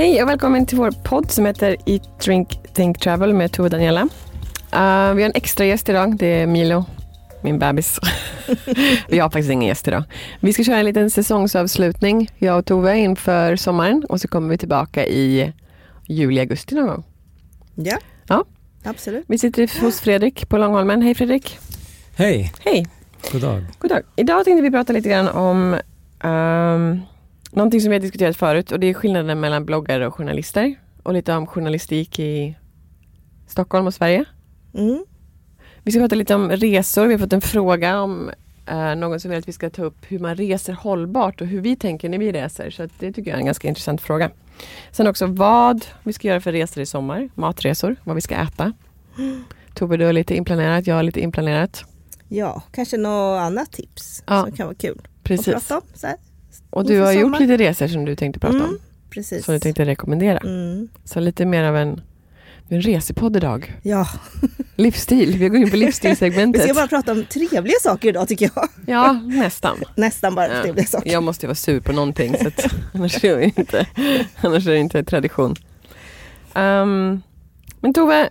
Hej och välkommen till vår podd som heter Eat, Drink, Think, Travel med Tove och Daniela. Uh, vi har en extra gäst idag, det är Milo, min bebis. vi har faktiskt ingen gäst idag. Vi ska köra en liten säsongsavslutning, jag och Tove, inför sommaren och så kommer vi tillbaka i juli, augusti någon gång. Ja, Ja. absolut. Vi sitter hos Fredrik på Långholmen. Hej Fredrik! Hej, Hej! god dag. God dag. Idag tänkte vi prata lite grann om um, någonting som vi har diskuterat förut och det är skillnaden mellan bloggare och journalister och lite om journalistik i Stockholm och Sverige. Mm. Vi ska prata lite om resor. Vi har fått en fråga om eh, någon som vill att vi ska ta upp hur man reser hållbart och hur vi tänker när vi reser. Så att det tycker jag är en ganska intressant fråga. Sen också vad vi ska göra för resor i sommar. Matresor, vad vi ska äta. Tove, du har lite inplanerat, jag har lite inplanerat. Ja, kanske något annat tips Ja. som kan vara kul att Precis. prata om. Så här. Och du har gjort lite resor som du tänkte prata om. Mm, precis. Som du tänkte rekommendera. Mm. Så lite mer av en, en resepodd idag. Ja, Livsstil, vi går in på vi livsstilsegmentet. ska bara prata om trevliga saker idag tycker jag. Ja, nästan. Nästan bara Ja. trevliga saker. Jag måste ju vara sur på någonting, så att, annars, är det inte, annars är det inte tradition. Ehm, men Tove,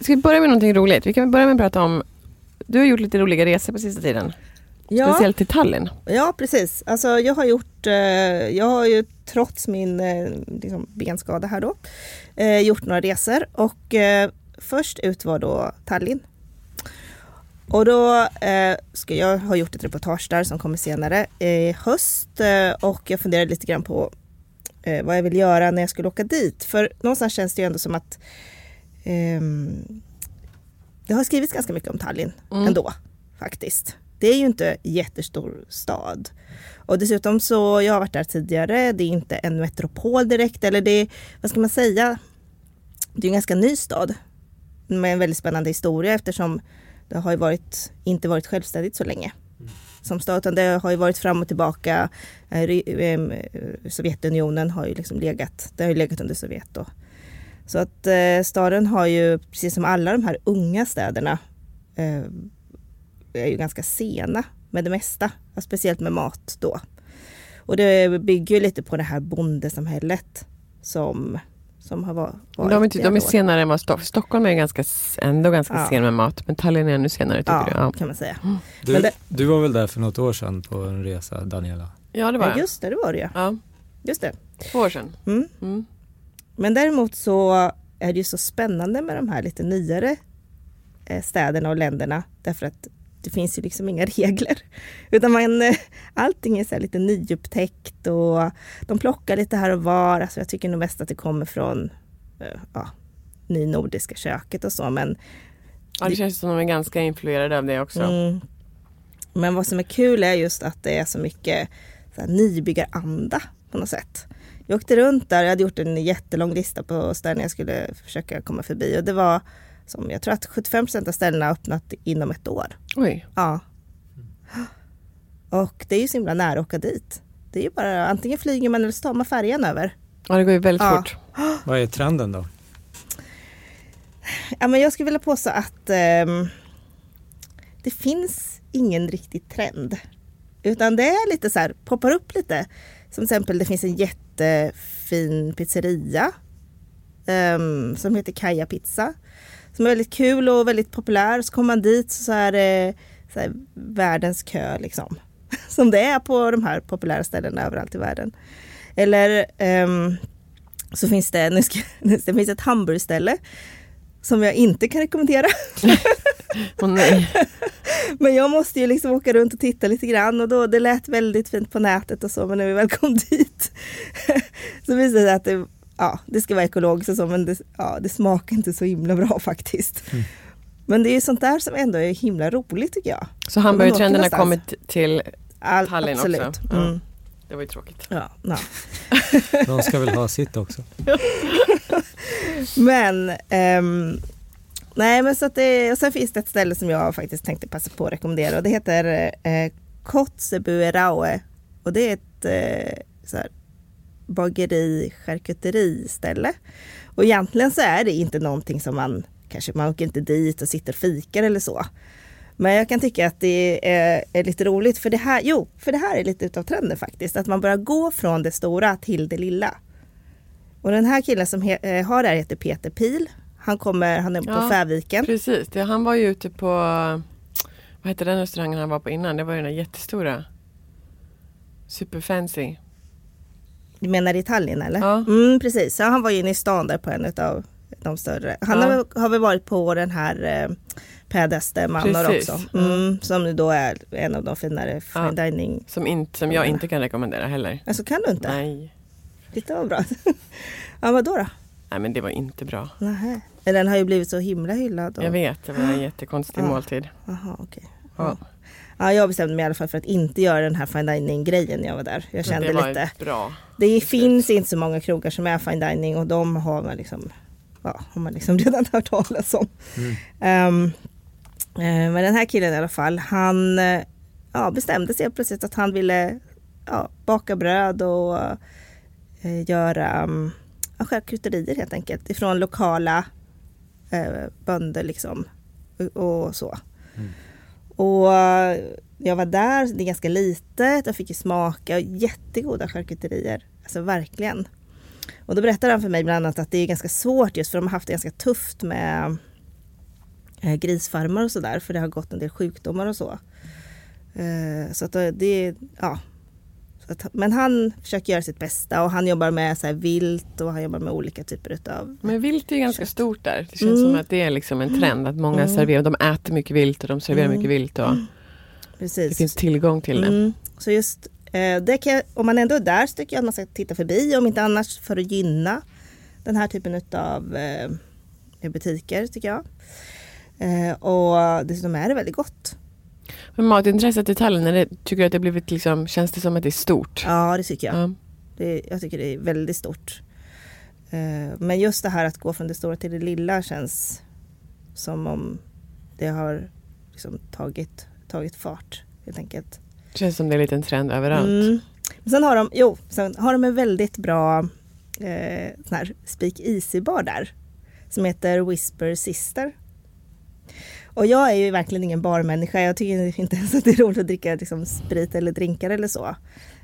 ska vi börja med någonting roligt? Vi kan börja med att prata om, du har gjort lite roliga resor på sista tiden. Ja, Speciellt till Tallinn. ja, precis. Alltså, jag har gjort, eh, jag har ju trots min eh, liksom, benskada här då, eh, gjort några resor och först ut var då Tallinn. Och då ska jag ha gjort ett reportage där som kommer senare i höst och jag funderar lite grann på vad jag vill göra när jag skulle åka dit. För någonstans känns det ju ändå som att ehm, det har skrivits ganska mycket om Tallinn Mm. ändå faktiskt. Det är ju inte jättestor stad. Och dessutom så, jag har varit där tidigare, det är inte en metropol direkt eller det är, vad ska man säga, det är en ganska ny stad med en väldigt spännande historia eftersom det har ju varit, inte varit självständigt så länge som stad, utan det har ju varit fram och tillbaka. Eh, ehm, Sovjetunionen har ju liksom legat, det har ju legat under Sovjet då. Så att eh, staden har ju, precis som alla de här unga städerna, eh, är ju ganska sena med det mesta, speciellt med mat då. Och det bygger ju lite på det här bondesamhället som, som har va- varit. De är, ty- i de är senare än vad Stock- Stockholm är ganska, ändå ganska Ja. sen med mat, men Tallinn är ännu senare tycker Ja, du? Ja. kan man säga. Du, Men det- du var väl där för något år sedan på en resa, Daniela? ja, det var Ja, jag. just det, det var det ju. Ja, Just det. två år sedan. Mm. Mm. Men däremot så är det ju så spännande med de här lite nyare eh, städerna och länderna därför att det finns ju liksom inga regler. Utan man, eh, allting är så lite nyupptäckt och de plockar lite här och var. Alltså jag tycker nog mest att det kommer från eh, ja, nynordiska köket och så. Men, Ja, det känns som de är ganska influerade av det också. mm, men vad som är kul är just att det är så mycket så här, nybyggaranda på något sätt. Jag åkte runt där, jag hade gjort en jättelång lista på ställen jag skulle försöka komma förbi och det var som jag tror att 75% av ställena har öppnat inom ett år. Oj, Ja. Och det är ju så himla nära att åka dit. Det är ju bara antingen flyger man eller så tar man färjan över. ja, det går ju väldigt Ja. fort. Vad är trenden då? ja, men jag skulle vilja påstå att ehm, det finns ingen riktig trend. Utan det är lite så här, poppar upp lite. Som till exempel det finns en jättefin pizzeria ehm, som heter Kaja Pizza. Som är väldigt kul och väldigt populär. Så kommer man dit så är det så här, världens kö liksom. Som det är på de här populära ställena överallt i världen. Eller ehm, så finns det, nu ska, det finns ett hamburgerställe som jag inte kan rekommendera. Nej. Men jag måste ju liksom åka runt och titta lite grann och då, det lät väldigt fint på nätet och så men när vi väl kom dit så visade det sig att det, ja, det ska vara ekologiskt och så men det, ja, det smakar inte så himla bra faktiskt. Men det är ju sånt där som ändå är himla roligt tycker jag. Så hamburgertrenden har kommit till All, Tallinn absolut. också. Ja. Mm. Det var ju tråkigt. Ja, ja. De ska väl ha sitt också. Men ehm, nej men så att det, och sen finns det ett ställe som jag faktiskt tänkte passa på att rekommendera och det heter eh, Kotzebueraue och det är ett eh, så här, bageri charkuteriställe. Och egentligen så är det inte någonting som man kanske man åker inte dit och sitter och fikar eller så. Men jag kan tycka att det är, är lite roligt för det här, jo, för det här är lite utav trenden faktiskt, att man börjar gå från det stora till det lilla. Och den här killen som he, eh, har det här heter Peter Pil. Han kommer, han är på Ja, Färviken. Precis, det, han var ju ute på vad hette den restaurangen han var på innan? Det var ju den där jättestora. Superfancy. Du menar i Tallinn eller? Ja. Mm, precis, så han var ju inne i stan där på en av de större. Han Ja. har, har väl varit på den här eh, Pädeste Manor också. ja. Mm, Som nu då är en av de finare fine Ja. dining. Som, inte, som jag inte kan rekommendera heller. Alltså kan du inte? Nej. Titta vad bra. ja vadå då? Nej men det var inte bra. Nähä. Den har ju blivit så himla hyllad. Och... Jag vet, det var en jättekonstig Ja. måltid. Jaha, okej. Ja. Ja, jag bestämde mig i alla fall för att inte göra den här fine dining grejen när jag var där. Jag kände det var lite. bra. Det finns inte så många krogar som är fine dining och de har man liksom, ja, har man liksom redan hört talas om. Ehm, eh, men den här killen i alla fall, han eh, ja, bestämde sig plötsligt att han ville ja, baka bröd och eh, göra um, ja, charkuterier helt enkelt ifrån lokala eh, bönder liksom och, och så. Och eh, jag var där, det är ganska litet, jag fick ju smaka jättegoda charkuterier. Alltså verkligen. Och då berättade han för mig bland annat att det är ganska svårt just för de har haft det ganska tufft med eh, grisfarmar och sådär för det har gått en del sjukdomar och så. Eh, så att det, ja. Men han försöker göra sitt bästa och han jobbar med så vilt och han jobbar med olika typer utav Men vilt är ganska stort där. Det känns Mm. som att det är liksom en trend att många serverar, de äter mycket vilt och de serverar Mm. mycket vilt och Precis. det finns tillgång till det. Mm. Så just eh, det kan, om man ändå är där så tycker jag att man ska titta förbi om inte annars för att gynna den här typen av eh, butiker tycker jag. Eh, och dessutom är det väldigt gott. Men matintresset i Tallinn, är det, tycker du att det blivit liksom, känns det som att det är stort? Ja det tycker jag. Ja. Det, jag tycker det är väldigt stort. Eh, men just det här att gå från det stora till det lilla känns som om det har liksom tagit, tagit fart helt enkelt. Det känns som det är en liten trend överallt. Mm. Men sen har de, jo, sen har de en väldigt bra eh, sån här Speak Easy-bar där. Som heter Whisper Sister. Och jag är ju verkligen ingen barmänniska. Jag tycker inte ens att det är roligt att dricka liksom, sprit eller drinkar eller så.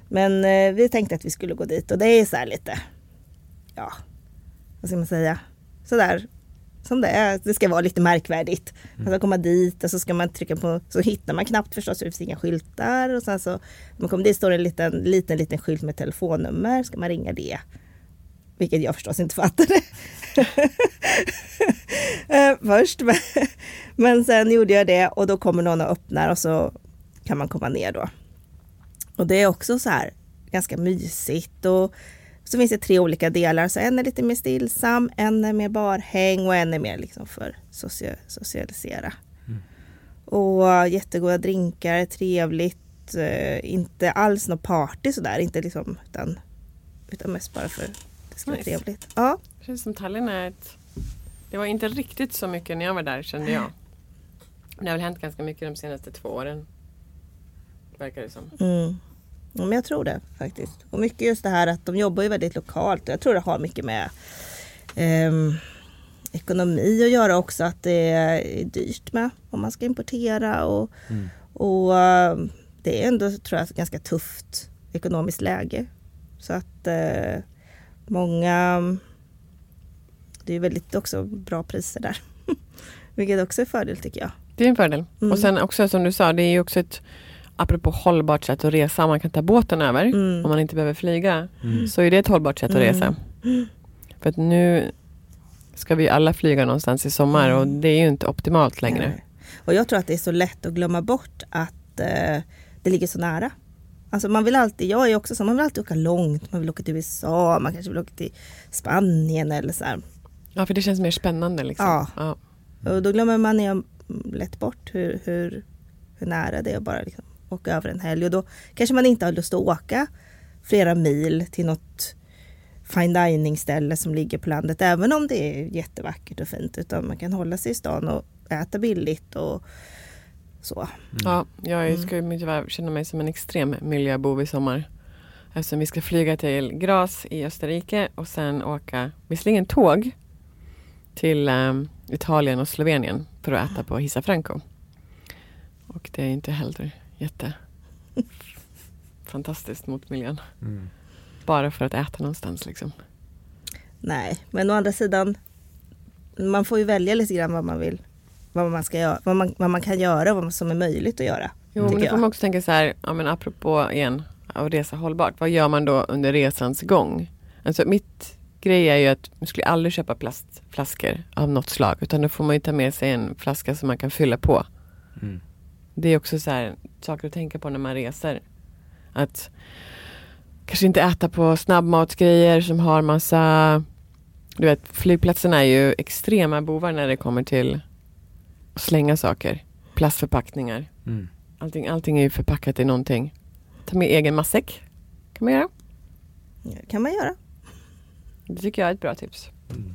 Men eh, vi tänkte att vi skulle gå dit och det är så här lite, ja, vad ska man säga, sådär som det är. Det ska vara lite märkvärdigt. Man ska komma dit och så ska man trycka på, så hittar man knappt förstås, för det finns inga skyltar. Och sen så, när man kommer dit står det en liten, liten, liten skylt med telefonnummer, ska man ringa det. Vilket jag förstås inte fattade. Eh, Först. Men, men sen gjorde jag det och då kommer någon och öppnar och så kan man komma ner då. Och det är också så här ganska mysigt och så finns det tre olika delar. Så en är lite mer stillsam, en är mer barhäng och en är mer liksom för socia- socialisera. Och äh, jättegoda drinkar, trevligt, eh, inte alls något party sådär, inte liksom utan, utan mest bara för det ska vara Nice. trevligt. Ja, Det känns som Tallinn är ett... Det var inte riktigt så mycket när jag var där kände jag. Men det har väl hänt ganska mycket de senaste två åren. Verkar det som. Mm. Ja, men jag tror det faktiskt. Och mycket just det här att de jobbar ju väldigt lokalt. Jag tror det har mycket med ehm, ekonomi att göra också att det är dyrt med om man ska importera och, Mm. och eh, det är ändå tror jag ett ganska tufft ekonomiskt läge. Så att eh, många, det är väldigt också bra priser där. Vilket också är fördel tycker jag. Det är en fördel. Mm. Och sen också som du sa, det är ju också ett apropå hållbart sätt att resa. Man kan ta båten över Mm. om man inte behöver flyga. Mm. Så är det ett hållbart sätt att Mm. resa. För att nu ska vi alla flyga någonstans i sommar och det är ju inte optimalt längre. Mm. Nej. Och jag tror att det är så lätt att glömma bort att eh, det ligger så nära. Alltså man vill alltid, jag är också så, man vill alltid åka långt. Man vill åka till USA, man kanske vill åka till Spanien eller så här. Ja, för det känns mer spännande liksom. Ja. Ja. Och då glömmer man ju lätt bort hur, hur, hur nära det är att bara liksom åka över en helg. Och då kanske man inte har lust att åka flera mil till något fine dining ställe som ligger på landet. Även om det är jättevackert och fint. Utan man kan hålla sig i stan och äta billigt och så. Ja, jag Mm. skulle mycket väl känna mig som en extrem miljöbov i sommar. Eftersom vi ska flyga till Graz i Österrike och sen åka, visserligen tåg, till ehm, Italien och Slovenien för att äta på Hisa Franco. Och det är inte heller jätte fantastiskt mot miljön. Mm. Bara för att äta någonstans liksom. Nej, men å andra sidan, man får ju välja lite grann vad man vill. Vad man, ska göra, vad man, vad man kan göra och vad som är möjligt att göra. Jo, men då får jag. man också tänka så här, ja, men apropå igen, att resa hållbart. Vad gör man då under resans gång? Alltså mitt grej är ju att man skulle aldrig köpa plastflaskor av något slag. Utan då får man ju ta med sig en flaska som man kan fylla på. Mm. Det är också så här, saker att tänka på när man reser. Att kanske inte äta på snabbmatsgrejer som har massa... Du vet, flygplatserna är ju extrema bovar när det kommer till slänga saker. Plastförpackningar. Mm. Allting, allting är ju förpackat i någonting. Ta med egen matsäck. kan man göra. Det kan man göra. Det tycker jag är ett bra tips. Mm.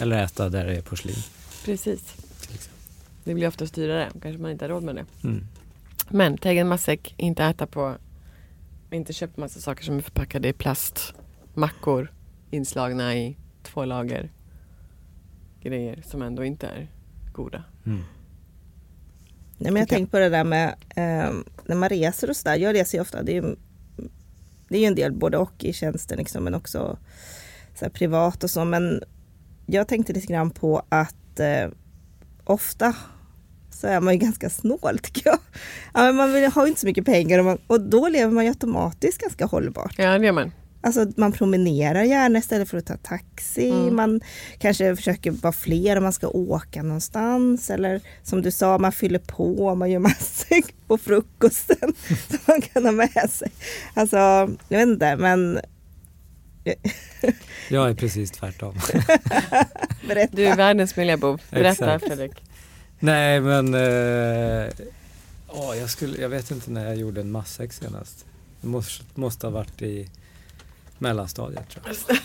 Eller äta där det är porslin. Precis. Det blir oftast dyrare. Kanske man inte har råd med det. Mm. Men ta egen matsäck. Inte äta på... Inte köpa massa saker som är förpackade i plast. Mackor inslagna i två lager. Grejer som ändå inte är goda. Mm. Nej, men jag tänker på det där med eh, när man reser och sådär. Jag reser ju ofta. Det är, ju- det är ju en del både och i tjänsten liksom, men också så här, privat och så. Men jag tänkte lite grann på att eh, ofta så är man ju ganska snål tycker jag. Ja, men man vill, har ju inte så mycket pengar och, man, och då lever man ju automatiskt ganska hållbart. Ja, det gör man. Alltså man promenerar gärna istället för att ta taxi. Mm. Man kanske försöker vara fler om man ska åka någonstans. Eller som du sa, man fyller på, man gör massor på frukosten som man kan ha med sig. Alltså, jag vet inte, men Jag är precis tvärtom. berätta. Du är världens miljöbov. Berätta Exakt. Fredrik. Nej men eh, åh, jag, skulle, jag vet inte när jag gjorde en matsäck senast. Det måste, måste ha varit i mellanstadiet tror jag.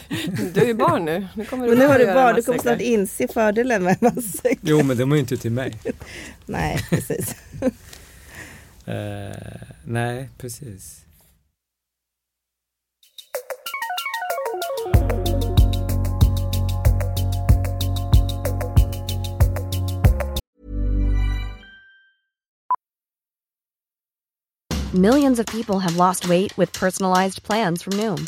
Du är ju barn nu. Nu kommer du Men nu har du barn, du kommer matsäckar. snart inse fördelen med matsäck. Jo men det var ju inte till mig. Nej, precis. Eh, nej precis. Millions of people have lost weight with personalized plans from Noom,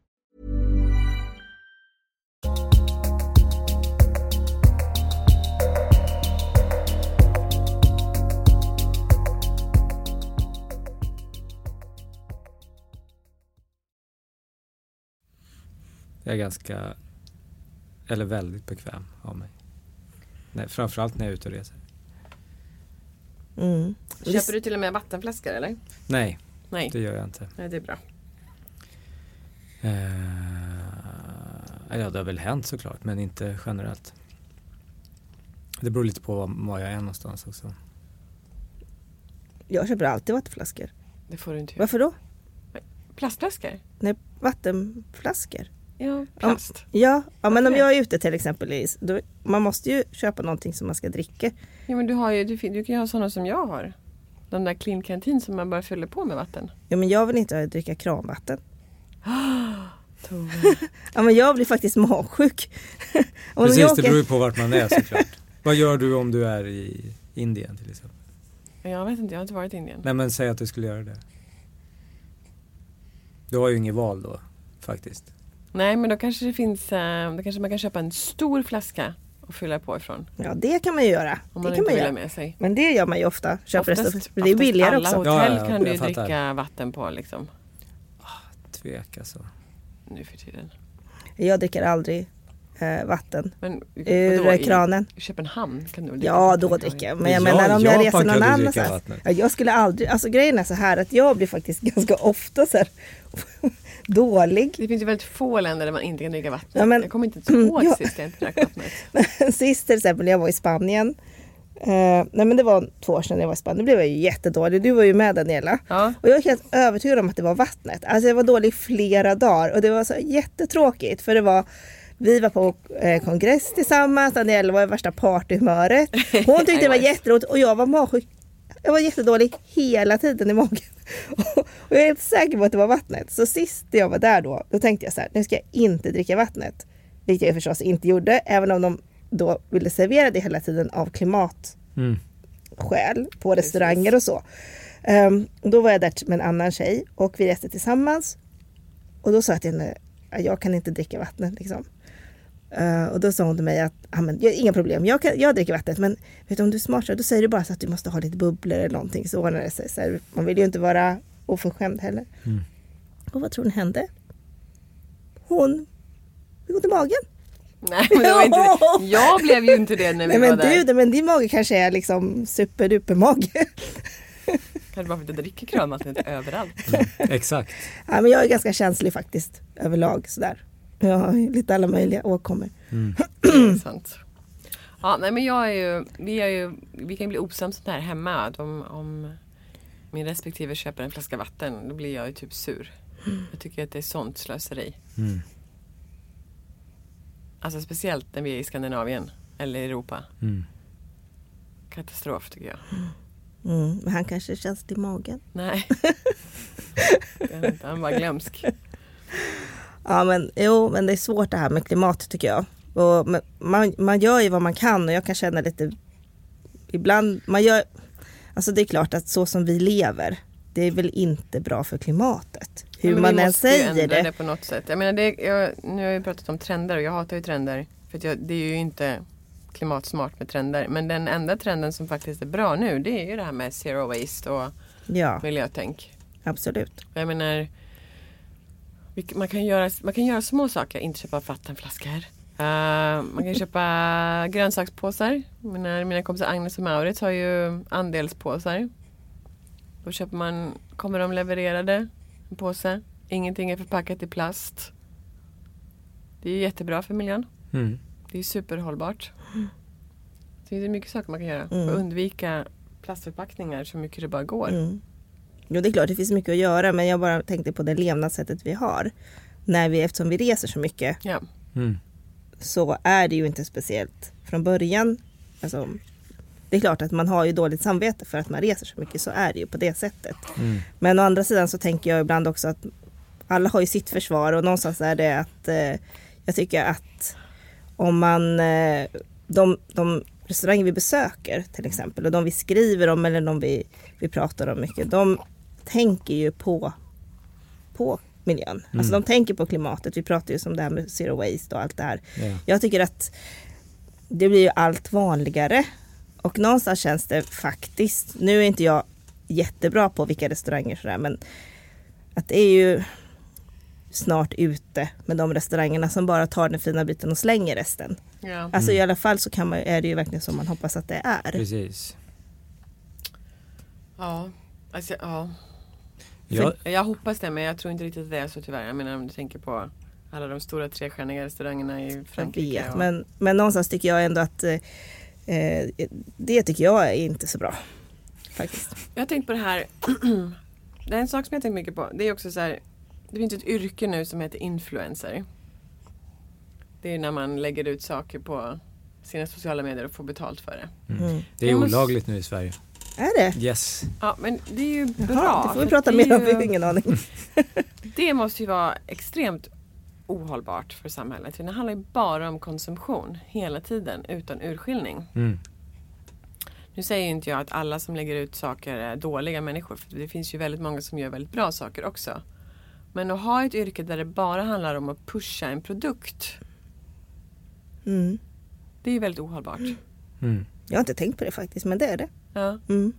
Jag är ganska, eller väldigt bekväm av mig. Nej, framförallt när jag är ute och reser. Mm. Köper du till och med vattenflaskor eller? Nej, Nej, det gör jag inte. Nej det är bra. Eh, ja, det har väl hänt såklart, men inte generellt. Det beror lite på var, var jag är någonstans också. Jag köper alltid vattenflaskor. Det får du inte göra. Varför då? Plastflaskor? Nej, vattenflaskor. Ja, plast. Ja, ja men om jag är ute till exempel, då, man måste ju köpa någonting som man ska dricka. Ja, men du, har ju, du, du kan ju ha sådana som jag har. De där clean canteen som man bara fyller på med vatten. Ja, men jag vill inte dricka kranvatten. Ja, men jag blir faktiskt magsjuk. Om Precis, jag det beror ju på vart man är såklart. Vad gör du om du är i Indien till exempel? Jag vet inte, jag har inte varit i Indien. Nej men säg att du skulle göra det. Du har ju inget val då, faktiskt. Nej men då kanske det finns, eh, då kanske man kan köpa en stor flaska och fylla på ifrån. Ja, det kan man ju göra. Om det man kan inte man göra. med sig. Men det gör man ju ofta. Köper Oftast- det är billigare alla också. hotell Ja, ja, kan du ju jag fattar. dricka vatten på liksom. Tvek alltså. Nu för tiden. Jag dricker aldrig eh, vatten Men ur vadå, i kranen. Köpenhamn kan du väl dricka Ja, då dricker jag. I Men jag Ja- menar om jag Japan reser kan någon annanstans. Ja, jag skulle aldrig, alltså grejen är så här att jag blir faktiskt ganska ofta så här dålig. Det finns ju väldigt få länder där man inte kan dricka vatten. Ja, men- jag kommer inte ihåg Ja. sist jag inte drack vattnet. Sist till exempel när jag var i Spanien. Eh, nej men det var två år sedan jag var i Spanien. Då blev jag ju jättedålig. Du var ju med Daniela. Ja. Och jag är helt övertygad om att det var vattnet. Alltså jag var dålig i flera dagar och det var så jättetråkigt för det var vi var på eh, kongress tillsammans, Daniela var i värsta partyhumöret. Hon tyckte det var jätteroligt och jag var magsjuk. Jag var jättedålig hela tiden i magen. Och jag är helt säker på att det var vattnet. Så sist jag var där då, då tänkte jag så här, nu ska jag inte dricka vattnet. Vilket jag förstås inte gjorde, även om de då ville servera det hela tiden av klimatskäl Mm. på restauranger och så. Um, då var jag där med en annan tjej och vi reste tillsammans. Och då sa jag till henne, "Ja, jag kan inte dricka vattnet liksom. Eh, och då sa hon till mig att, "Ja, men, inga problem, jag, kan, jag dricker vattnet men vet du, om du är smart så då säger du bara så att du måste ha lite bubblor eller någonting så ordnar det sig. Så här, man vill ju inte vara oförskämd heller. Mm. Och vad tror ni hände? Hon fick ont i magen. Nej men det var inte det. Jag blev ju inte det när vi Nej var men där. du, men din mage kanske är liksom superduper mage. Kanske bara för att jag dricker kranvattnet överallt. Exakt. Ja, men jag är ganska känslig faktiskt överlag sådär. Jag har ju lite alla möjliga åkommor. Det är sant. Ja, nej men jag är ju, vi, är ju, vi kan ju bli osams här hemma. Om, om min respektive köper en flaska vatten, då blir jag ju typ sur. Jag tycker att det är sånt slöseri. Mm. Alltså speciellt när vi är i Skandinavien eller Europa. Mm. Katastrof tycker jag. Mm, men han kanske är känslig i magen. Nej. Det är inte, Han är bara glömsk. Ja men jo, men det är svårt det här med klimat tycker jag. Och man, man gör ju vad man kan och jag kan känna lite ibland, man gör, alltså det är klart att så som vi lever, det är väl inte bra för klimatet. Hur man vi än säger det. det på något sätt. Jag menar, det, jag, nu har ju pratat om trender och jag hatar ju trender. För jag, det är ju inte klimatsmart med trender. Men den enda trenden som faktiskt är bra nu det är ju det här med zero waste och Ja, miljötänk. absolut. Jag menar, vi- man kan, göra, man kan göra små saker, inte köpa vattenflaskor. Eh, man kan köpa grönsakspåsar. Mina, mina kompisar Agnes och Maurits har ju andelspåsar. Då köper man, kommer de levererade, en påse. Ingenting är förpackat i plast. Det är jättebra för miljön. Mm. Det är superhållbart. Det är mycket saker man kan göra för Mm. att undvika plastförpackningar så mycket det bara går. Mm. Jo det är klart det finns mycket att göra men jag bara tänkte på det levnadssättet vi har. När vi, eftersom vi reser så mycket Ja. Mm. så är det ju inte speciellt från början alltså, det är klart att man har ju dåligt samvete för att man reser så mycket, så är det ju på det sättet. Mm. Men å andra sidan så tänker jag ibland också att alla har ju sitt försvar och någonstans är det att eh, jag tycker att om man, eh, de, de restauranger vi besöker till exempel och de vi skriver om eller de vi, vi pratar om mycket, de tänker ju på, på miljön. Alltså de tänker på klimatet. Vi pratar ju om det här med zero waste och allt det här. Ja. Jag tycker att det blir ju allt vanligare och någonstans känns det faktiskt, nu är inte jag jättebra på vilka restauranger sådär men att det är ju snart ute med de restaurangerna som bara tar den fina biten och slänger resten. Ja. Alltså i alla fall så kan man, är det ju verkligen som man hoppas att det är. Precis. Ja, alltså, ja. Jag, För, jag hoppas det men jag tror inte riktigt att det är så tyvärr. Jag menar om du tänker på alla de stora trestjärniga restaurangerna i Jag Frankrike. vet, och- men, men någonstans tycker jag ändå att eh, eh, det tycker jag är inte så bra. Faktiskt. Jag har tänkt på det här. det är en sak som jag tänkt mycket på. Det är också så här. Det finns ett yrke nu som heter influencer. Det är när man lägger ut saker på sina sociala medier och får betalt för det. Mm. det är olagligt nu i Sverige. Är det? Yes. Ja men det är ju bra. Jaha, det får vi prata mer om, vi har ingen aning. Det måste ju vara extremt ohållbart för samhället. För det handlar ju bara om konsumtion hela tiden utan urskiljning. Mm. Nu säger ju inte jag att alla som lägger ut saker är dåliga människor. För det finns ju väldigt många som gör väldigt bra saker också. Men att ha ett yrke där det bara handlar om att pusha en produkt. Mm. Det är ju väldigt ohållbart. Mm. Jag har inte tänkt på det faktiskt, men det är det. Ja. Mm.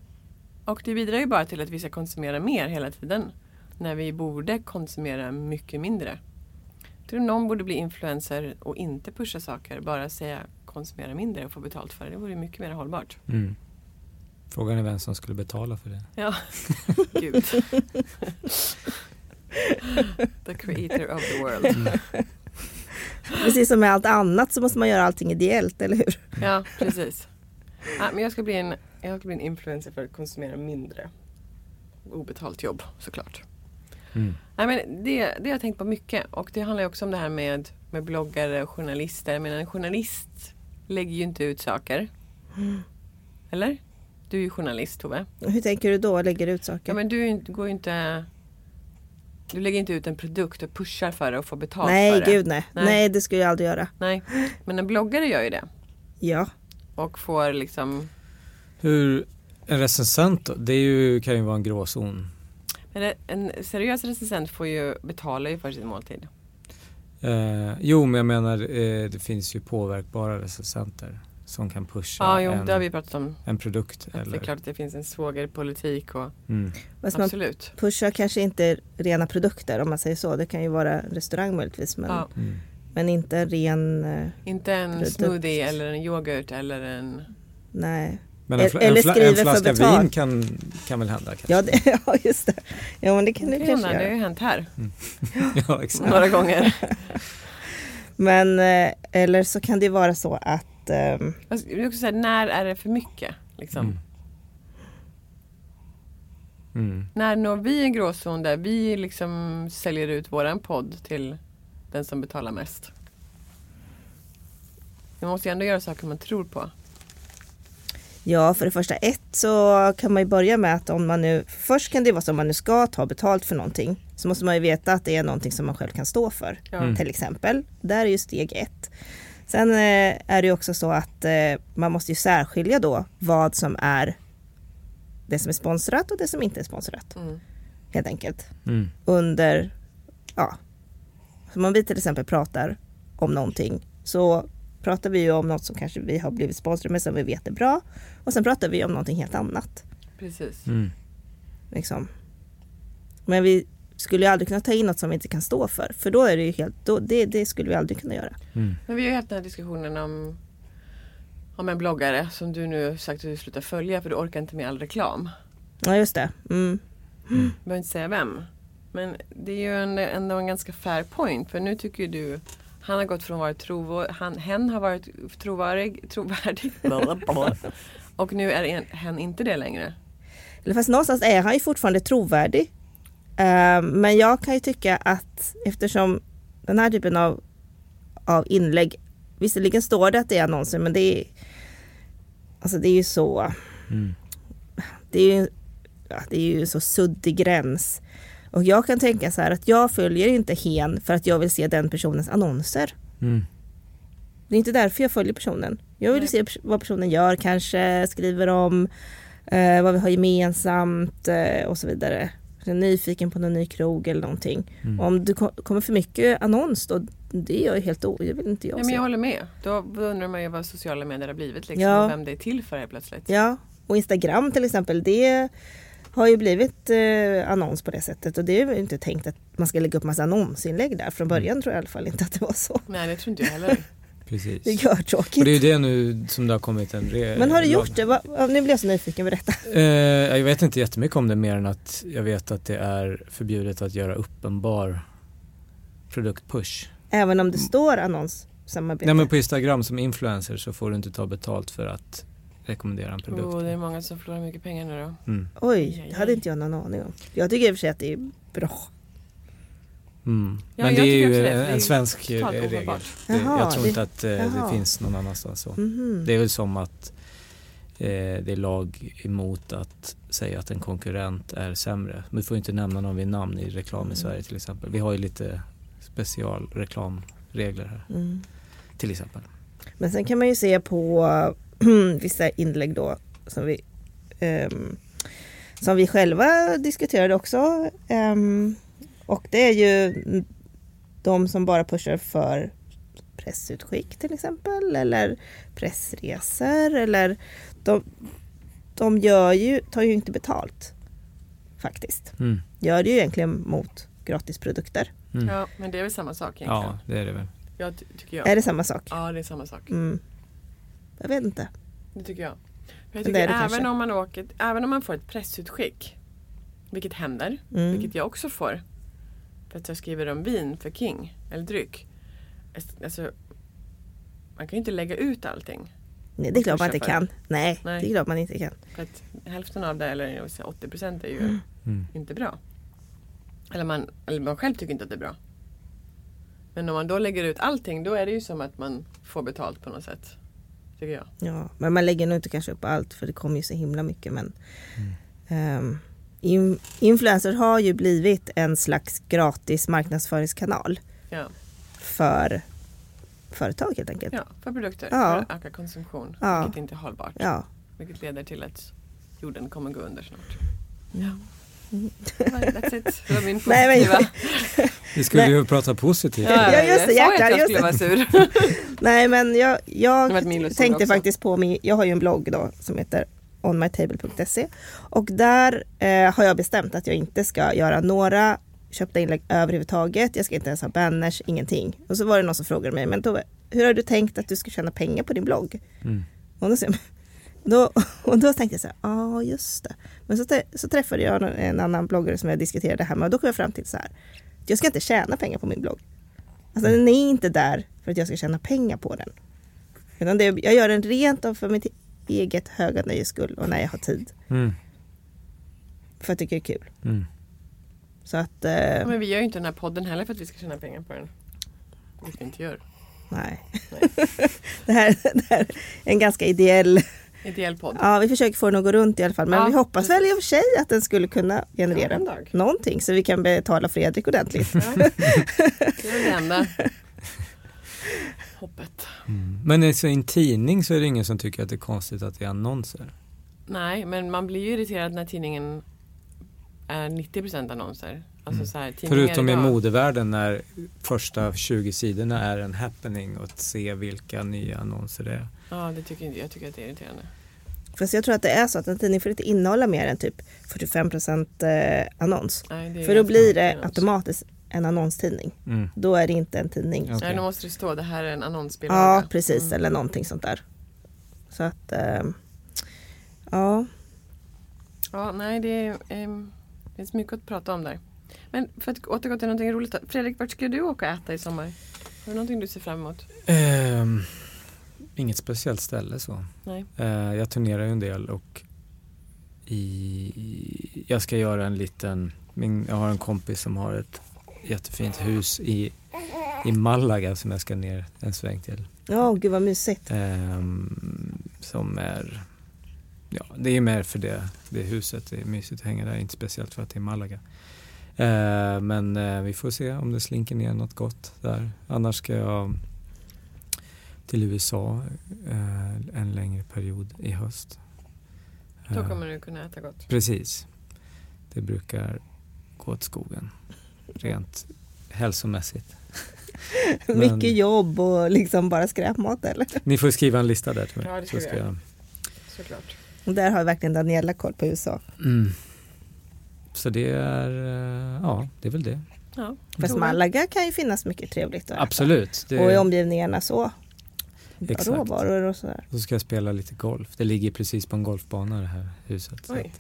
Och det bidrar ju bara till att vi ska konsumera mer hela tiden. När vi borde konsumera mycket mindre. Jag tror någon borde bli influencer och inte pusha saker. Bara säga konsumera mindre och få betalt för det. Det vore mycket mer hållbart. Mm. Frågan är vem som skulle betala för det. Ja, gud. The creator of the world. Precis som med allt annat så måste man göra allting ideellt, eller hur? Ja, precis. Ja, men jag ska, bli en, jag ska bli en influencer för att konsumera mindre. Obetalt jobb såklart. Mm. Nej, men det, det har jag tänkt på mycket och det handlar ju också om det här med, med bloggare och journalister. Jag menar en journalist lägger ju inte ut saker. Eller? Du är ju journalist Tove. Hur tänker du då? Lägger ut saker? Ja, men du går ju inte... Du lägger inte ut en produkt och pushar för det och får betalt nej, för det. gud nej. Nej. nej. det skulle jag aldrig göra. Nej. Men en bloggare gör ju det. Ja. Och får liksom... Hur, en recensent då? Det är ju, kan ju vara en gråzon. Men en seriös recensent får ju betala ju för sin måltid. Eh, jo, men jag menar eh, det finns ju påverkbara recensenter som kan pusha Ja, jo, en, det har vi pratat om. en produkt. Att det Eller, är klart att det finns en svågerpolitik och mm. Man absolut. pushar kanske inte rena produkter om man säger så. Det kan ju vara restaurang möjligtvis. Men, Ja, Mm. men inte en ren... eh, inte en Produkt. smoothie eller en yoghurt eller en... Nej. Men en, Eller- en, skriver en för flaska betalt. vin kan, kan väl hända kanske? Ja, det, ja, just det. Ja, men det kan Det, kan kanske hända, det har göra. ju hänt här ja exakt. några gånger. Men, eh, eller så kan det vara så att... ehm, Alltså, Jag säga, när är det för mycket? Liksom? Mm. Mm. När når vi en gråzon där vi liksom säljer ut våran podd till den som betalar mest? Man måste ju ändå göra saker man tror på. Ja, för det första ett så kan man ju börja med att om man nu, först kan det vara så om man nu ska ta betalt för någonting så måste man ju veta att det är någonting som man själv kan stå för. Ja. Mm. Till exempel. Där är ju steg ett. Sen eh, är det ju också så att eh, man måste ju särskilja då vad som är det som är sponsrat och det som inte är sponsrat. Mm. Helt enkelt. Mm. Under, ja. Som om vi till exempel pratar om någonting så pratar vi ju om något som kanske vi har blivit sponsrade med som vi vet är bra. Och sen pratar vi om någonting helt annat. Precis. Mm. Liksom. Men vi skulle ju aldrig kunna ta in något som vi inte kan stå för. För då är det ju helt, då, det, det skulle vi aldrig kunna göra. Mm. Men vi har ju haft den här diskussionen om, om en bloggare som du nu sagt att du slutar följa för du orkar inte med all reklam. Ja just det. Mm. Jag behöver inte säga vem. Men det är ju en, ändå en ganska fair point. För nu tycker ju du han har gått från att vara trovärdig, han, hen har varit trovärdig, trovärdig. och nu är en, hen inte det längre. Eller fast någonstans är han ju fortfarande trovärdig. Eh, men jag kan ju tycka att eftersom den här typen av, av inlägg, visserligen står det att det är annonser men det är, Alltså det är ju så, Mm. det är ju, ja, det är ju så suddig gräns. Och jag kan tänka så här att jag följer inte hen för att jag vill se den personens annonser. Mm. Det är inte därför jag följer personen. Jag vill Nej. se vad personen gör, kanske skriver om, eh, vad vi har gemensamt eh, och så vidare. Jag är nyfiken på någon ny krog eller någonting. Mm. Om det ko- kommer för mycket annons då, det är jag helt o... Det vill inte jag Nej, men se. jag håller med. Då undrar man ju vad sociala medier har blivit liksom, Ja. och vem det är till för helt plötsligt. Ja, och Instagram till exempel, det har ju blivit eh, annons på det sättet och det är ju inte tänkt att man ska lägga upp massa annonsinlägg där. Från början tror jag i alla fall inte att det var så. Nej det tror inte jag heller. Precis. Det är görtråkigt. Och det är ju det nu som det har kommit en re- Men har du lag- gjort det? Va, nu blir jag så nyfiken, berätta. Eh, jag vet inte jättemycket om det mer än att jag vet att det är förbjudet att göra uppenbar produktpush. Även om det står annonssamarbete. Nej men på Instagram som influencer så får du inte ta betalt för att rekommendera en produkt. Oh, det är många som förlorar mycket pengar nu då. Mm. Oj, det hade inte jag någon aning om. Jag tycker i och för sig att det är bra. Mm. Ja, men det är ju det. en, svensk regel. Det, Jaha, jag tror det- inte att eh, det finns någon annanstans så. Mhm. Det är väl som att eh, det är lag emot att säga att en konkurrent är sämre. Vi får inte nämna någon vid namn i reklam Mm. i Sverige till exempel. Vi har ju lite specialreklamregler här Mm. till exempel. Men sen kan man ju se på vissa inlägg då som vi, ehm, som vi själva diskuterade också. Ehm, och det är ju de som bara pushar för pressutskick till exempel eller pressresor eller de, de gör ju, tar ju inte betalt faktiskt. Mm. Gör det ju egentligen mot gratisprodukter. Mm. Ja men det är väl samma sak egentligen. Ja, det är det väl. Jag ty- tycker jag. Är det samma sak? Ja det är samma sak. Mm. Jag vet inte. Det tycker jag. Jag det tycker är det även om man åker, även om man får ett pressutskick. Vilket händer. Mm. Vilket jag också får. För att jag skriver om vin för King. Eller dryck. Alltså, man kan ju inte lägga ut allting. Nej, det är klart man inte kan. Nej, Nej. det är klart man inte kan. För att hälften av det, eller jag vill säga 80 procent är ju Mm. inte bra. Eller man, eller man själv tycker inte att det är bra. Men om man då lägger ut allting då är det ju som att man får betalt på något sätt. Tycker jag. Ja, men man lägger nog inte kanske upp allt för det kommer ju så himla mycket. Men Mm. ehm, in, influencers har ju blivit en slags gratis marknadsföringskanal Ja, för företag helt enkelt. ja för produkter. Ja. För att öka konsumtion. Ja. Vilket inte är hållbart. Ja. Vilket leder till att jorden kommer gå under snart. Ja. That's it. Det var min Nej, men- positiva. Vi skulle Nej. ju prata positivt. Ja, just det, att jag skulle vara sur. Nej men jag, jag tänkte också. faktiskt på min, jag har ju en blogg då som heter onmytable.se och där eh, har jag bestämt att jag inte ska göra några köpta inlägg överhuvudtaget. Jag ska inte ens ha banners, ingenting. Och så var det någon som frågade mig, men Tove, hur har du tänkt att du ska tjäna pengar på din blogg? Mm. Och då, säger jag, då, och då tänkte jag så här, ja ah, just det. Men så, så träffade jag en- annan bloggare som jag diskuterade det här med och då kom jag fram till så här, jag ska inte tjäna pengar på min blogg. Alltså den är inte där för att jag ska tjäna pengar på den. Utan det, jag gör den rent av för mitt eget höga nöjes skull och när jag har tid. Mm. För att jag tycker det är kul. Mm. Så att, eh, Men vi gör ju inte den här podden heller för att vi ska tjäna pengar på den. Vilket vi inte gör. nej. Nej. det, här, det här är en ganska ideell, Ideell podd. ja vi försöker få den att gå runt i alla fall. Men Ja, vi hoppas precis. väl i och för sig att den skulle kunna generera Ja, någonting så vi kan betala Fredrik ordentligt. Ja. Det är det enda hoppet. Men alltså, i en tidning så är det ingen som tycker att det är konstigt att det är annonser. Nej, men man blir ju irriterad när tidningen är 90% annonser. Alltså Mm. så här, Förutom i idag- modevärlden när första 20 sidorna är en happening och att se vilka nya annonser det är. Ja, det tycker inte jag. tycker att det är irriterande. Fast jag tror att det är så att en tidning får inte innehålla mer än typ 45% eh, annons. Nej, För då blir det annons. automatiskt en annonstidning. Mm. Då är det inte en tidning. Okej. Nej, då måste det stå det här är en annonsbilaga. Ja, precis. Mm. Eller någonting sånt där. Så att, eh, ja. Ja, nej, det är, ehm, det finns mycket att prata om där. Men för att återgå till någonting roligt. Fredrik, vart ska du åka och äta i sommar? Har du någonting du ser fram emot? Ehm, inget speciellt ställe så. Nej. Eh, jag turnerar ju en del och i, jag ska göra en liten, min, jag har en kompis som har ett jättefint hus i, i Malaga som jag ska ner en sväng till. Ja, gud vad mysigt. Ehm, som är ja, det är mer för det, det huset. Det är mysigt att hänga där, inte speciellt för att det är Malaga. Eh, men eh, vi får se om det slinker ner något gott där. Annars ska jag till USA eh, en längre period i höst. Då Eh, kommer du kunna äta gott. Precis. Det brukar gå åt skogen. Rent hälsomässigt. Men- Mycket jobb och liksom bara skräpmat eller? Ni får skriva en lista där till mig. Ja, det ska så ska jag... Såklart. Och där har verkligen Daniela koll på USA. mm. Så det är, eh, ja det är väl det. Ja. Fast? Malaga kan ju finnas mycket trevligt att äta. Absolut. Det, Och i omgivningarna så. Exakt. råvaror och sådär. så ska jag spela lite golf. Det ligger precis på en golfbana det här huset. Oj.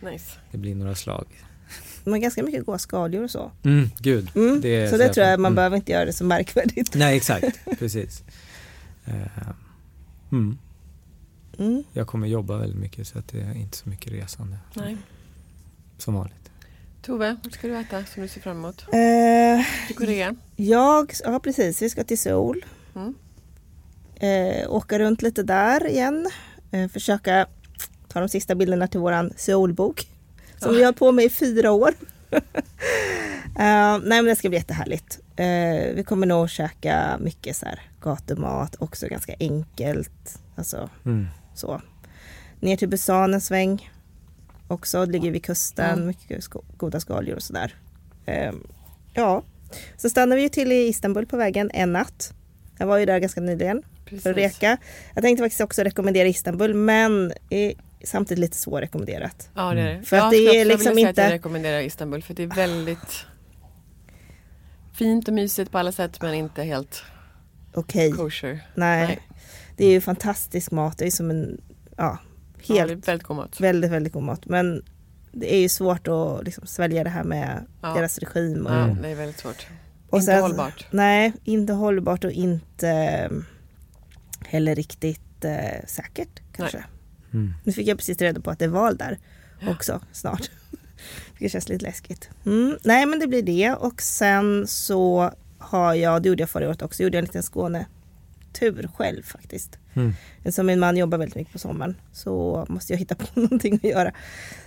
Nice. det blir några slag. Men ganska mycket goda skaldjur och så. Mm, gud. Mm. Det är så det tror jag man mm. behöver inte göra det så märkvärdigt. Nej exakt, precis. Eh, mm. Mm. Jag kommer jobba väldigt mycket så att det är inte så mycket resande. Nej. Som vanligt. Tove, vad ska du äta som du ser fram emot? Eh, Till Korea? jag, ja precis, vi ska till Seoul. Mm. Eh, åka runt lite där igen. Eh, försöka ta de sista bilderna till våran Seoulbok. Som vi har på med i fyra år. Eh, nej men det ska bli jättehärligt. Eh, vi kommer nog käka mycket så här gatumat, också ganska enkelt. Alltså Mm. så. Ner till Busan en sväng. Också, ligger vid kusten, Mm. mycket sko- goda skaldjur och sådär. Ehm, ja, så stannar vi ju till i Istanbul på vägen en natt. Jag var ju där ganska nyligen för att reka. Jag tänkte faktiskt också rekommendera Istanbul men samtidigt lite svårrekommenderat. Ja det är det. För att jag det är liksom vilja säga att jag inte- rekommenderar Istanbul för det är väldigt fint och mysigt på alla sätt men inte helt Okej, kosher. nej. Nej. Det är ju fantastisk mat. Det är som en, ja, Ja, helt väldigt god mat. väldigt, väldigt god mat. Men det är ju svårt att liksom svälja det här med Ja. deras regim. Och, Ja, det är väldigt svårt. och inte hållbart. Nej, inte hållbart och inte heller riktigt eh, säkert kanske. Mm. Nu fick jag precis reda på att det är val där också snart. Det känns lite läskigt. Mm. Nej men det blir det och sen så har jag, det gjorde jag förra året också, gjorde jag en liten Skåne-tur själv faktiskt. Mm. Eftersom min man jobbar väldigt mycket på sommaren så måste jag hitta på någonting att göra.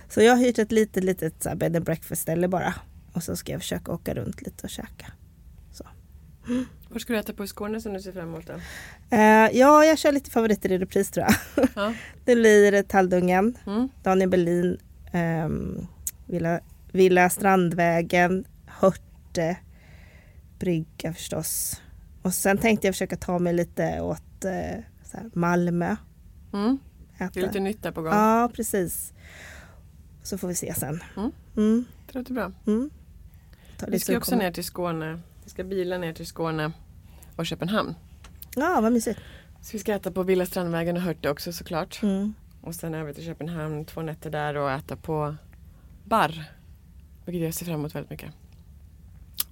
Så jag har hyrt ett litet, litet så här bed and breakfast ställe bara. Och så ska jag försöka åka runt lite och käka. Vad ska du äta på i Skåne som du ser fram emot då? Eh, ja, jag kör lite favoriter i repris tror jag. Ja. Det blir Talldungen, Mm. Daniel Berlin, ehm, Villa, Villa Strandvägen, Hörte, Brygga förstås. Och sen tänkte jag försöka ta mig lite åt så här Malmö. Mm. Äta. Det är lite nytt där på gång. Ja, precis. Så får vi se sen. Mm. Mm, Det låter bra. mm. Vi ska också ner till Skåne. Vi ska bila ner till Skåne och Köpenhamn. Ja, vad mysigt. Så vi ska äta på Villa Strandvägen och Hörte också såklart. Mm. Och sen över till Köpenhamn, två nätter där och äta på bar. Vilket jag ser fram emot väldigt mycket.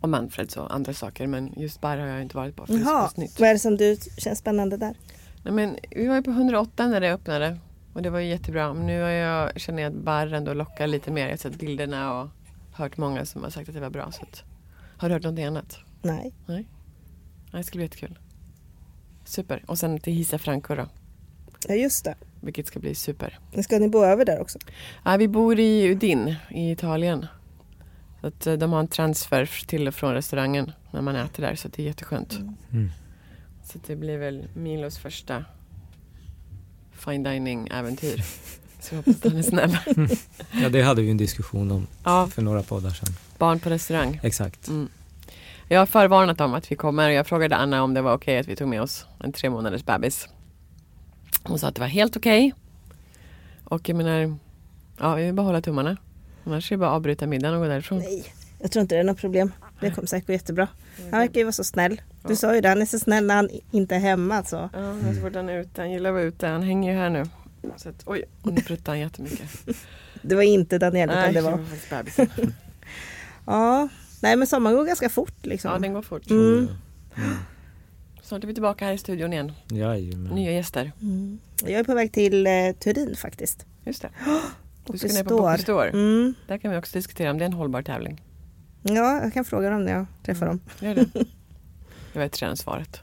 Och Manfreds och andra saker men just bar har jag inte varit på. För Jaha, vad är det som du känns spännande där? Nej, men vi var ju på 108 när det öppnade. Och det var ju jättebra. Men nu har jag, känner jag att bar ändå lockar lite mer. Jag har sett bilderna och hört många som har sagt att det var bra. Så att, har du hört någonting annat? Nej. Nej, det ska bli jättekul. Super. Och sen till Hisa Franco då. Ja, just det. Vilket ska bli super. Ska ni bo över där också? Ja, vi bor i Udin i Italien. Så att eh, de har en transfer till och från restaurangen när man äter där. Så att det är jätteskönt. Mm. Så att det blir väl Milos första fine dining-äventyr. Så jag hoppas att han är snäll. Ja det hade vi en diskussion om Ja, för några poddar sedan. barn på restaurang. Exakt. Mm. Jag har förvarnat om att vi kommer. Jag frågade Anna om det var okej att vi tog med oss en tre månaders bebis. Hon sa att det var helt okej. Och jag menar, ja vi vill bara hålla tummarna. Annars är det bara att avbryta middagen och gå därifrån. Nej, jag tror inte det är något problem. Det kommer säkert gå jättebra. Han verkar ju vara så snäll. Du sa ju det, han är så snäll när han inte är hemma alltså. Ja, men så fort han är ute. Han gillar att vara ute. Han hänger ju här nu. Så att, oj, nu pruttar han jättemycket. Det var inte Daniel utan Nej, det var... faktiskt bebisen. Ja, nej men sommaren går ganska fort liksom. Ja, den går fort. Mm. Snart är vi tillbaka här i studion igen. Jajamän. Nya gäster. Mm. Jag är på väg till eh, Turin faktiskt. Just det. Och Du ska ner på. Poppy Store. Mm. Där kan vi också diskutera om det är en hållbar tävling. Ja, jag kan fråga dem när jag träffar dem. Gör det. Jag vet redan svaret.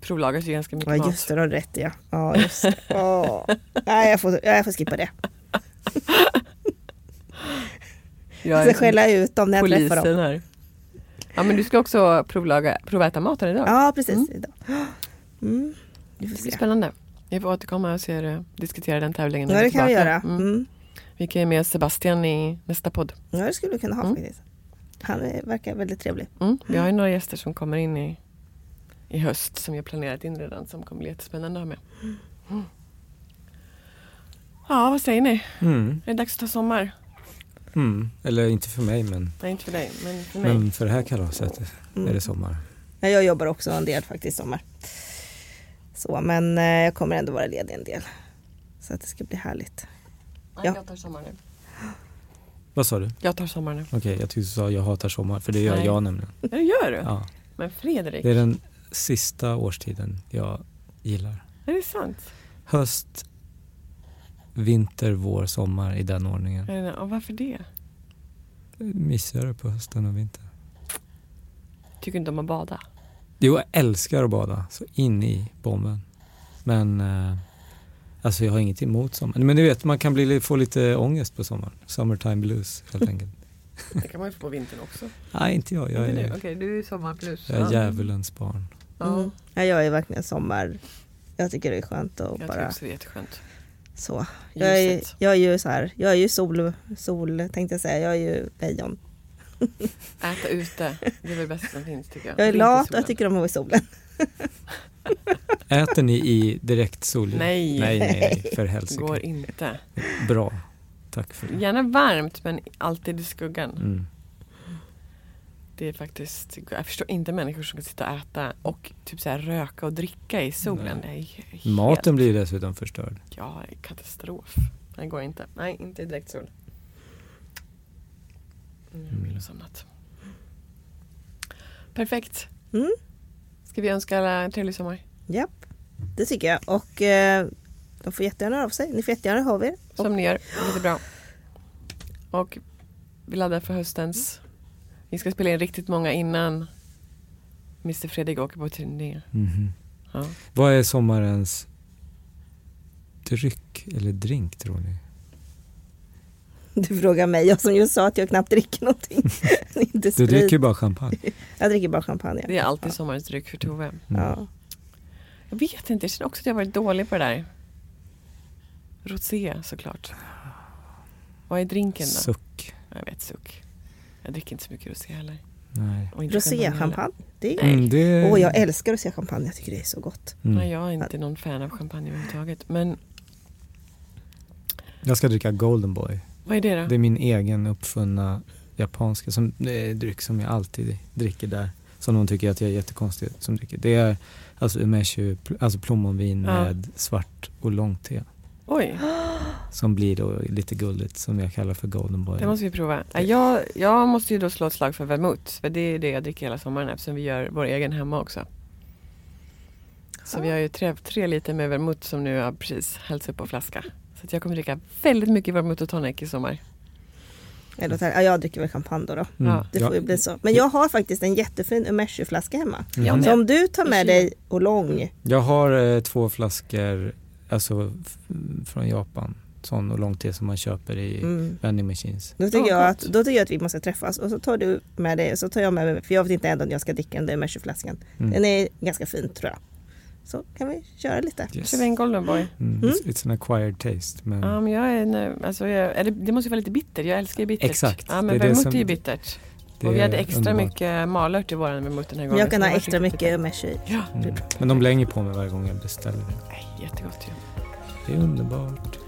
provlagas ju ganska mycket Ja mat. just det, du har rätt ja. Ja just det. Åh. Nej jag får, ja, jag får skippa det. Jag ska skälla ut dem när jag träffar polisen dem. här. Ja men du ska också provlaga, prova äta mat här idag. Ja precis. Mm. Idag. Mm. Det blir spännande. Vi får återkomma och se, diskutera den tävlingen. Ja det kan vi göra. Mm. Mm. Vi kan ju med Sebastian i nästa podd. Ja det skulle vi kunna ha Mm. faktiskt. Han verkar väldigt trevlig. Mm. Vi har ju några gäster som kommer in i, i höst som vi har planerat in redan som kommer bli jättespännande att ha med. Mm. Ja, vad säger ni? Mm. Är det dags att ta sommar? Mm. Eller inte för mig men, Nej, inte för dig, men för mig. men för det här kalaset Mm. är det sommar. Ja, Jag jobbar också en del faktiskt sommar. Så, men eh, jag kommer ändå vara ledig en del. Så att det ska bli härligt. Nej, ja. Jag tar sommar nu. Vad sa du? Jag tar sommar nu. Okej, jag tyckte du sa jag hatar sommar för det gör Nej. jag nämligen. Det gör du? Ja. Men Fredrik, Det är den sista årstiden jag gillar. är det sant? Höst, vinter, vår, sommar i den ordningen. Och varför det? Mysigare på hösten och vintern. Tycker inte om att bada? Jo, jag älskar att bada. Så in i bomben. Men eh, alltså jag har inget emot sommaren. Men du vet, man kan bli, få lite ångest på sommaren. Summertime blues helt enkelt. Det kan man ju få på vintern också. Nej, inte jag. Jag Inte är, du? Okej, du är sommar plus. jag är djävulens barn. Ja, Mm. Ja, jag är verkligen sommar. Jag tycker det är skönt att jag tycker bara också det är jätteskönt. Så. Jag är, jag är ju så här, jag är ju sol, sol tänkte jag säga. Jag är ju lejon. Äta ute, det är väl det bästa som finns tycker jag. Jag är lat och jag tycker om att vara i solen. Äter ni i direkt sol? Nej. nej, nej, för Det går inte. Bra. Tack för det. Gärna varmt men alltid i skuggan. Mm. Det är faktiskt, jag förstår inte människor som kan sitta och äta och typ så här röka och dricka i solen. Det är helt, Maten blir dessutom förstörd. Ja, det är katastrof. Det går inte. Nej, inte i direkt sol. Mm, Mm. Vilosamnat. Perfekt. Mm. Ska vi önska alla en trevlig sommar? Japp, det tycker jag. Och eh, de får jättegärna höra av sig. Ni får jättegärna höra av er. Som ni gör. Lite bra. Och vi laddar för höstens. Vi ska spela in riktigt många innan Mr Fredrik åker på turné. Mhm. Ja. Vad är sommarens dryck eller drink tror ni? Du frågar mig, jag som just sa att jag knappt dricker någonting. inte Du dricker ju bara champagne. Jag dricker bara champagne. Det är alltid sommarens dryck för Tove. Mm. Ja. Jag vet inte, jag känner också att jag har varit dålig på det där. Rosé såklart. Vad är drinken då? Suck. Jag vet, suck. Jag dricker inte så mycket rosé heller. Roséchampagne. Det är... Mm, det... Åh, jag älskar roséchampagne. Jag tycker det är så gott. Mm. Nej, jag är inte någon fan av champagne överhuvudtaget. Men Jag ska dricka Golden Boy. vad är det då? Det är min egen uppfunna japanska som, det är dryck som jag alltid dricker där. Som de tycker att jag är jättekonstig som dricker. Det är alltså umeshu, alltså plommonvin Ja. med svart och långt te. Oj, Som blir då lite gulligt som jag kallar för Golden Boy. det måste vi prova. Ja, Jag, jag måste ju då slå ett slag för vermouth. För det är det jag dricker hela sommaren eftersom vi gör vår egen hemma också. Så vi har ju tre, tre liter med vermouth som nu har precis hällts upp på flaska. Så att jag kommer dricka väldigt mycket vermouth och tonic i sommar. Eller så här, ja, jag dricker väl champagne då. då. Mm. Det får ju bli så. Men jag har faktiskt en jättefin umeshu-flaska hemma. Mm. Så om du tar med Jag dig Oolong. Jag har eh, två flaskor alltså, från Japan. Sån och långt te som man köper i Mm. vending machines. Då tycker, Ja, jag att, då tycker jag att vi måste träffas och så tar du med dig och så tar jag med mig, för jag vet inte ändå om jag ska dricka den där umeshu-flaskan. Mm. Den är ganska fin tror jag. Så kan vi köra lite. Yes. Kör vi en golden boy? Mm. It's, it's an acquired taste. Men... Ja, men jag är, alltså jag, är det, det måste ju vara lite bitter. Jag älskar ju bittert. Exakt. Ja, Det men är vermouth som- är ju bittert. Det Och vi hade extra underbart. mycket malört i våran vermouth den här gången. Jag kan ha extra mycket umeshu i. Ja, Mm. Men de blänger på mig varje gång jag beställer nej, jättegott ju. Det är underbart.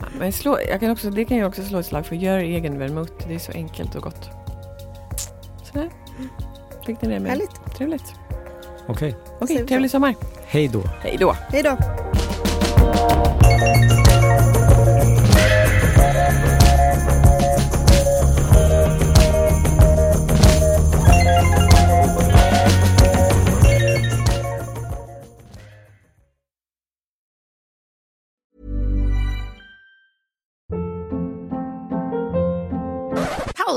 Ja, men slå, jag kan också, det kan jag också slå ett slag för. Gör egen vermouth. Det är så enkelt och gott. Sådär. Fick ni det med? Härligt. Trevligt. Okej, Okej, säger vi trevlig sommar. hej då. Hej då. Hej då!